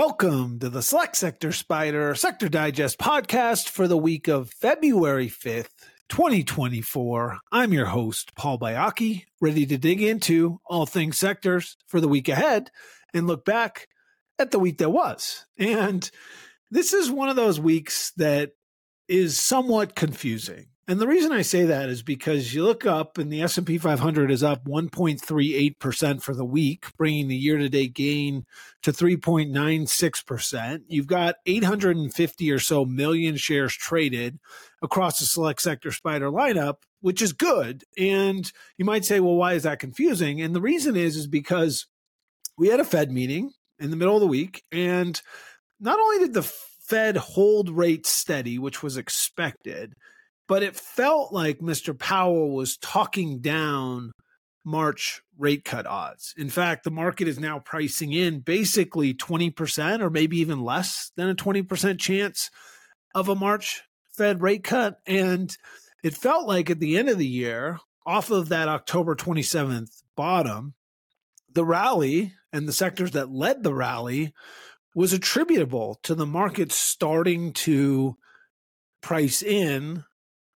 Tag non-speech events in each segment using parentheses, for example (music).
Welcome to the Select Sector SPDR Sector Digest podcast for the week of February 5th, 2024. I'm your host, Paul Baiocchi, ready to dig into all things sectors for the week ahead and look back at the week that was. And this is one of those weeks that is somewhat confusing. And the reason I say that is because you look up and the S&P 500 is up 1.38% for the week, bringing the year-to-date gain to 3.96%. You've got 850 or so million shares traded across the select sector SPDR lineup, which is good. And you might say, well, why is that confusing? And the reason is is because we had a Fed meeting in the middle of the week and not only did the Fed hold rates steady, which was expected, but it felt like Mr. Powell was talking down March rate cut odds. In fact, the market is now pricing in basically 20% or maybe even less than a 20% chance of a March Fed rate cut. And it felt like at the end of the year, off of that October 27th bottom, the rally and the sectors that led the rally was attributable to the market starting to price in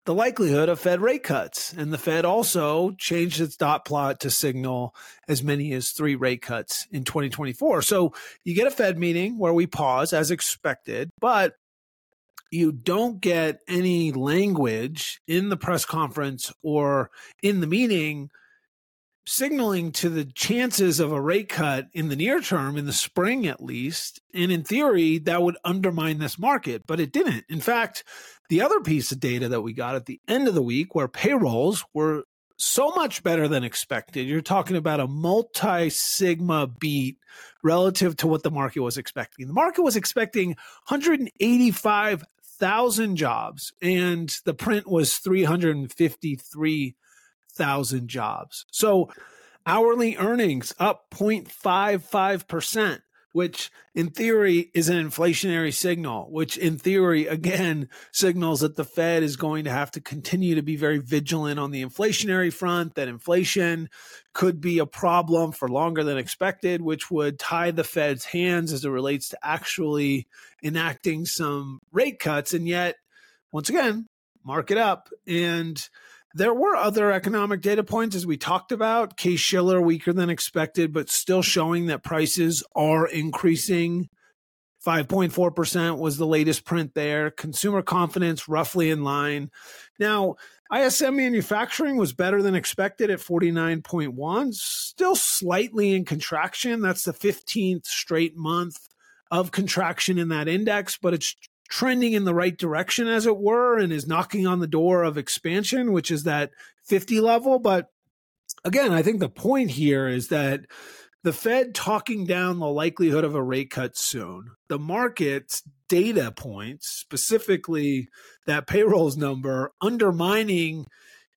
the likelihood of Fed rate cuts. And the Fed also changed its dot plot to signal as many as three rate cuts in 2024. So you get a Fed meeting where we pause as expected, but you don't get any language in the press conference or in the meeting signaling to the chances of a rate cut in the near term, in the spring at least. And in theory, that would undermine this market, but it didn't. In fact, the other piece of data that we got at the end of the week, where payrolls were so much better than expected, you're talking about a multi sigma beat relative to what the market was expecting. The market was expecting 185,000 jobs, and the print was 353 thousand jobs. So hourly earnings up 0.55%, which in theory is an inflationary signal, which in theory, again, (laughs) signals that the Fed is going to have to continue to be very vigilant on the inflationary front, that inflation could be a problem for longer than expected, which would tie the Fed's hands as it relates to actually enacting some rate cuts. And yet, once again, mark it up. And there were other economic data points as we talked about. Case Shiller weaker than expected, but still showing that prices are increasing. 5.4% was the latest print there. Consumer confidence roughly in line. Now, ISM manufacturing was better than expected at 49.1, still slightly in contraction. That's the 15th straight month of contraction in that index, but it's trending in the right direction, as it were, and is knocking on the door of expansion, which is that 50 level. But again, I think the point here is that the Fed talking down the likelihood of a rate cut soon, the market's data points, specifically that payrolls number, undermining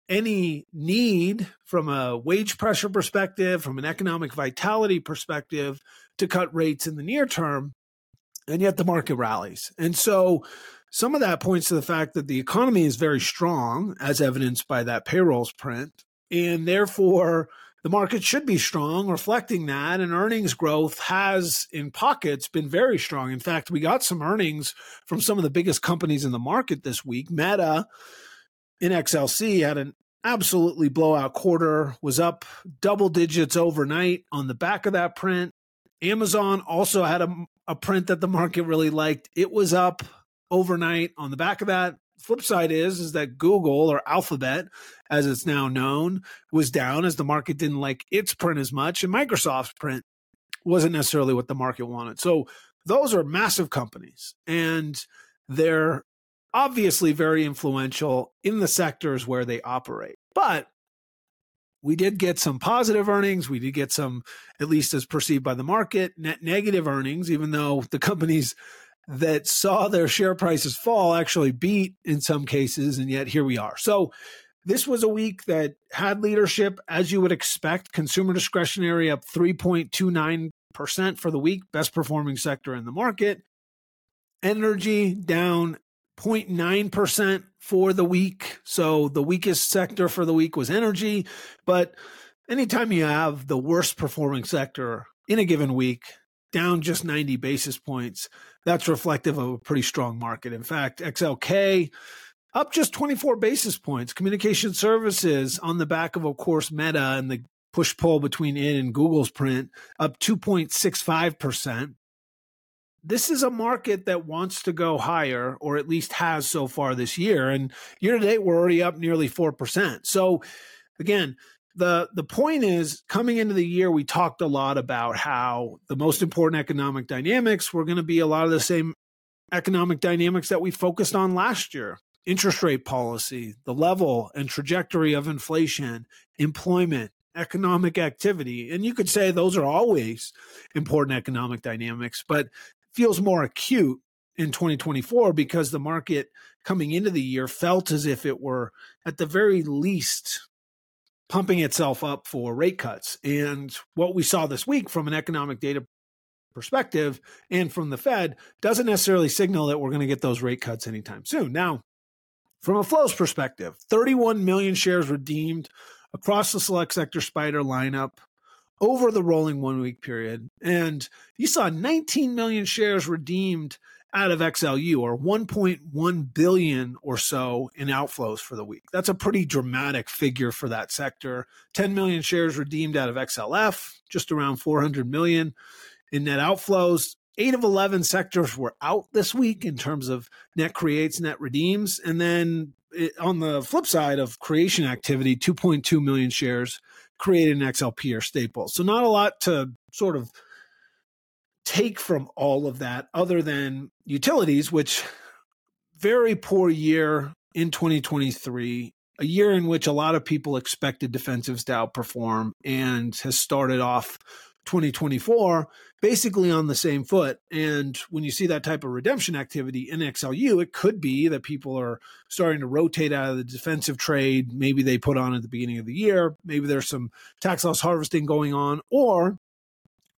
any need from a wage pressure perspective, from an economic vitality perspective, to cut rates in the near term and yet the market rallies. And so some of that points to the fact that the economy is very strong, as evidenced by that payrolls print, and therefore the market should be strong, reflecting that. And earnings growth has, in pockets, been very strong. In fact, we got some earnings from some of the biggest companies in the market this week. Meta in XLC had an absolutely blowout quarter, was up double digits overnight on the back of that print. Amazon also had a, a print that the market really liked. It was up overnight on the back of that. Flip side is is that Google or Alphabet, as it's now known, was down as the market didn't like its print as much, and Microsoft's print wasn't necessarily what the market wanted. So those are massive companies, and they're obviously very influential in the sectors where they operate. But we did get some positive earnings. We did get some, at least as perceived by the market, net negative earnings, even though the companies that saw their share prices fall actually beat in some cases. And yet here we are. So this was a week that had leadership, as you would expect. Consumer discretionary up 3.29% for the week, best performing sector in the market. Energy down 0.9% for the week. So the weakest sector for the week was energy. But anytime you have the worst performing sector in a given week, down just 90 basis points. That's reflective of a pretty strong market. In fact, XLK up just 24 basis points. Communication services on the back of, of course, Meta and the push pull between it and Google's print up 2.65%. This is a market that wants to go higher, or at least has so far this year. And year to date, we're already up nearly 4%. So, again, the the point is coming into the year we talked a lot about how the most important economic dynamics were going to be a lot of the same economic dynamics that we focused on last year interest rate policy the level and trajectory of inflation employment economic activity and you could say those are always important economic dynamics but feels more acute in 2024 because the market coming into the year felt as if it were at the very least pumping itself up for rate cuts. And what we saw this week from an economic data perspective and from the Fed doesn't necessarily signal that we're going to get those rate cuts anytime soon. Now, from a flows perspective, 31 million shares redeemed across the select sector SPDR lineup over the rolling one week period. And you saw 19 million shares redeemed out of XLU or 1.1 billion or so in outflows for the week. That's a pretty dramatic figure for that sector. 10 million shares redeemed out of XLF, just around 400 million in net outflows. 8 of 11 sectors were out this week in terms of net creates, net redeems, and then it, on the flip side of creation activity, 2.2 million shares created in XLP or staple. So not a lot to sort of take from all of that other than utilities, which very poor year in 2023, a year in which a lot of people expected defensives to outperform and has started off 2024 basically on the same foot. And when you see that type of redemption activity in XLU, it could be that people are starting to rotate out of the defensive trade. Maybe they put on at the beginning of the year. Maybe there's some tax loss harvesting going on, or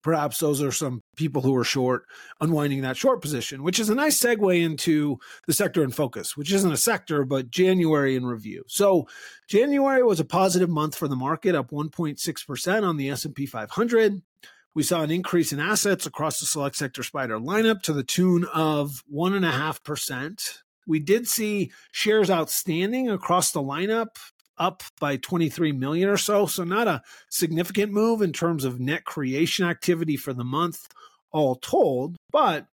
perhaps those are some people who are short unwinding that short position, which is a nice segue into the sector in focus, which isn't a sector, but January in review. So January was a positive month for the market, up 1.6% on the S&P 500. We saw an increase in assets across the select sector SPDR lineup to the tune of 1.5%. We did see shares outstanding across the lineup up by 23 million or so. So, not a significant move in terms of net creation activity for the month, all told. But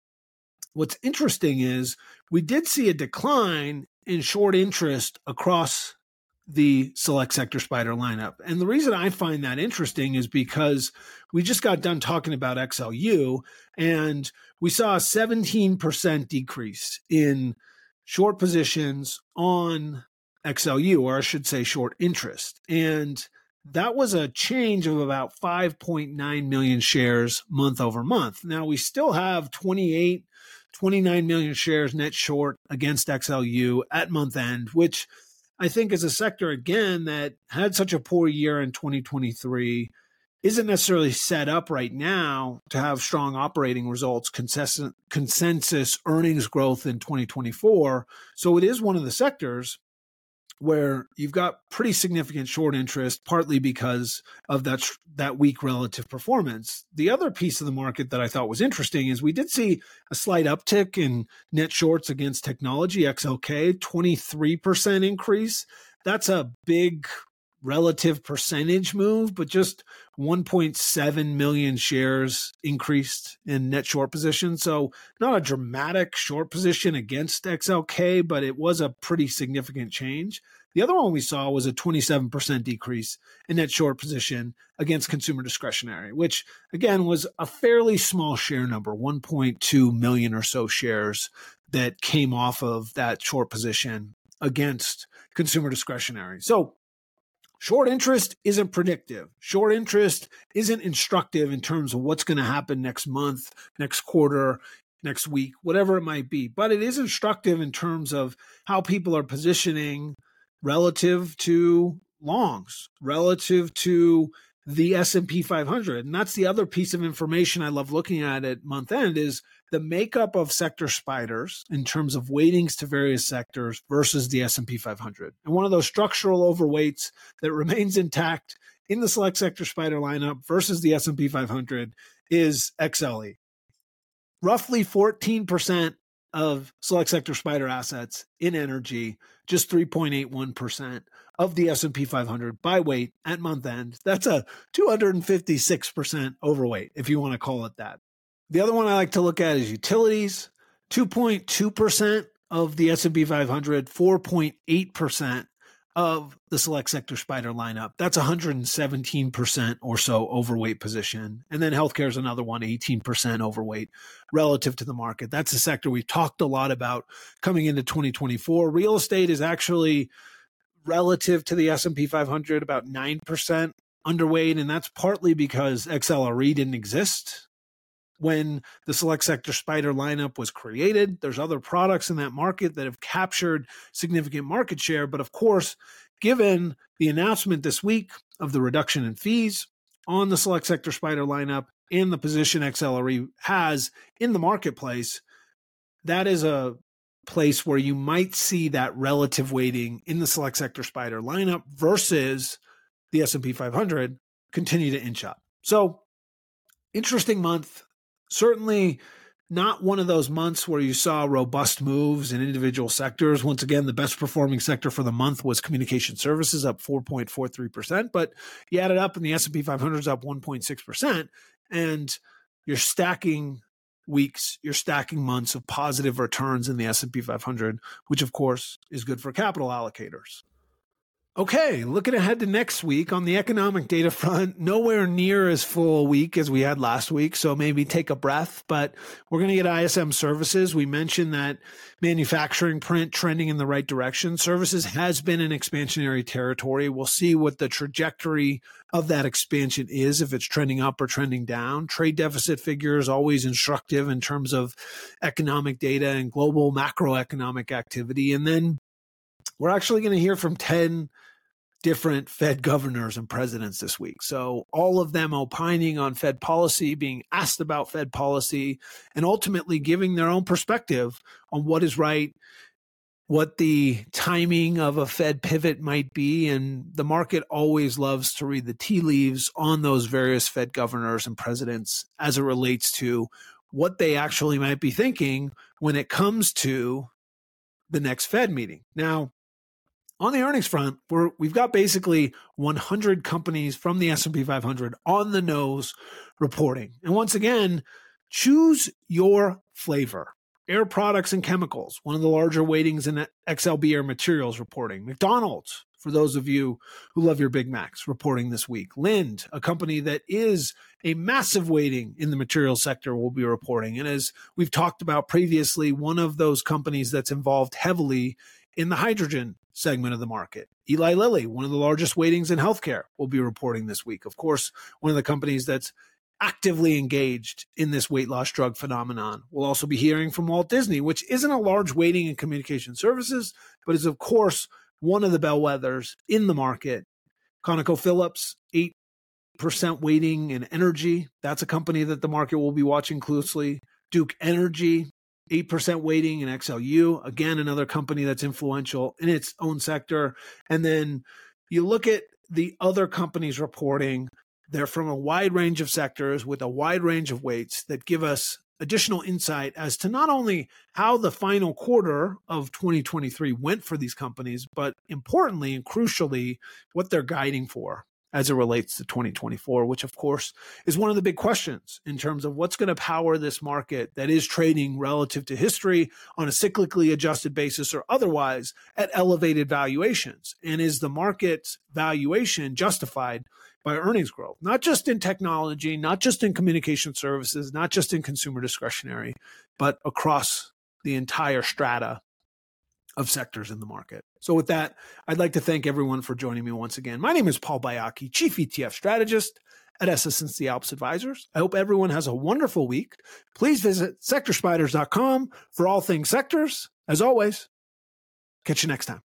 what's interesting is we did see a decline in short interest across the select sector SPDR lineup. And the reason I find that interesting is because we just got done talking about XLU and we saw a 17% decrease in short positions on XLU, or I should say short interest. And that was a change of about 5.9 million shares month over month. Now we still have 28, 29 million shares net short against XLU at month end, which I think is a sector again that had such a poor year in 2023 isn't necessarily set up right now to have strong operating results, consensus, consensus earnings growth in 2024. So it is one of the sectors where you've got pretty significant short interest, partly because of that that weak relative performance. The other piece of the market that I thought was interesting is we did see a slight uptick in net shorts against technology XLK, 23% increase. That's a big relative percentage move, but just 1.7 million shares increased in net short position. So, not a dramatic short position against XLK, but it was a pretty significant change. The other one we saw was a 27% decrease in net short position against consumer discretionary, which again was a fairly small share number 1.2 million or so shares that came off of that short position against consumer discretionary. So, Short interest isn't predictive. Short interest isn't instructive in terms of what's going to happen next month, next quarter, next week, whatever it might be. But it is instructive in terms of how people are positioning relative to longs, relative to the S&P 500. And that's the other piece of information I love looking at at month end is the makeup of sector SPDRs in terms of weightings to various sectors versus the S&P 500. And one of those structural overweights that (laughs) remains intact in the select sector SPDR lineup versus the S&P 500 is XLE. roughly 14% of select sector SPDR assets in energy, just 3.81% of the S&P 500 by weight at month end. That's a 256% overweight if you want to call it that. The other one I like to look at is utilities, 2.2% of the S&P 500, 4.8% of the select sector SPDR lineup. That's 117% or so overweight position. And then healthcare is another one, 18% overweight relative to the market. That's a sector we've talked a lot about coming into 2024. Real estate is actually relative to the S&P 500 about 9% underweight and that's partly because XLRE didn't exist when the select sector SPDR lineup was created. There's other products in that market that have captured significant market share. But of course, given the announcement this week of the reduction in fees on the select sector SPDR lineup and the position XLRE has in the marketplace, that is a place where you might see that relative weighting in the select sector spider lineup versus the S&P 500 continue to inch up. So interesting month certainly not one of those months where you saw robust moves in individual sectors. Once again, the best performing sector for the month was communication services up 4.43%, but you add it up and the S&P 500 is up 1.6% and you're stacking weeks, you're stacking months of positive returns in the S&P 500, which of course is good for capital allocators. Okay, looking ahead to next week on the economic data front, nowhere near as full a week as we had last week. So maybe take a breath, but we're going to get ISM services. We mentioned that manufacturing print trending in the right direction. Services has been in expansionary territory. We'll see what the trajectory of that expansion is, if it's trending up or trending down. Trade deficit figures always instructive in terms of economic data and global macroeconomic activity. And then we're actually going to hear from 10 different Fed governors and presidents this week. So all of them opining on Fed policy, being asked about Fed policy, and ultimately giving their own perspective on what is right, what the timing of a Fed pivot might be. And the market always loves to read the tea leaves on those various Fed governors and presidents as it relates to what they actually might be thinking when it comes to the next Fed meeting. Now, on the earnings front, we're, we've got basically 100 companies from the S&P 500 on the nose reporting. And once again, choose your flavor. Air Products and Chemicals, one of the larger weightings in XLB Air Materials reporting. McDonald's, for those of you who love your Big Macs, reporting this week. Linde, a company that is a massive weighting in the materials sector, will be reporting. And as we've talked about previously, one of those companies that's involved heavily in the hydrogen segment of the market. Eli Lilly, one of the largest weightings in healthcare, will be reporting this week. Of course, one of the companies that's actively engaged in this weight loss drug phenomenon. We'll also be hearing from Walt Disney, which isn't a large weighting in communication services, but is, of course, one of the bellwethers in the market. ConocoPhillips, 8% weighting in energy. That's a company that the market will be watching closely. Duke Energy, 8% weighting in XLU. Again, another company that's influential in its own sector. And then you look at the other companies reporting, they're from a wide range of sectors with a wide range of weights that give us additional insight as to not only how the final quarter of 2023 went for these companies, but importantly and crucially, what they're guiding for as it relates to 2024, which of course is one of the big questions in terms of what's going to power this market that is trading relative to history on a cyclically adjusted basis or otherwise at elevated valuations. And is the market's valuation justified by earnings growth, not just in technology, not just in communication services, not just in consumer discretionary, but across the entire strata of sectors in the market. So, with that, I'd like to thank everyone for joining me once again. My name is Paul Baiocchi, Chief ETF Strategist at SS&C ALPS Advisors. I hope everyone has a wonderful week. Please visit sectorspdrs.com for all things sectors. As always, catch you next time.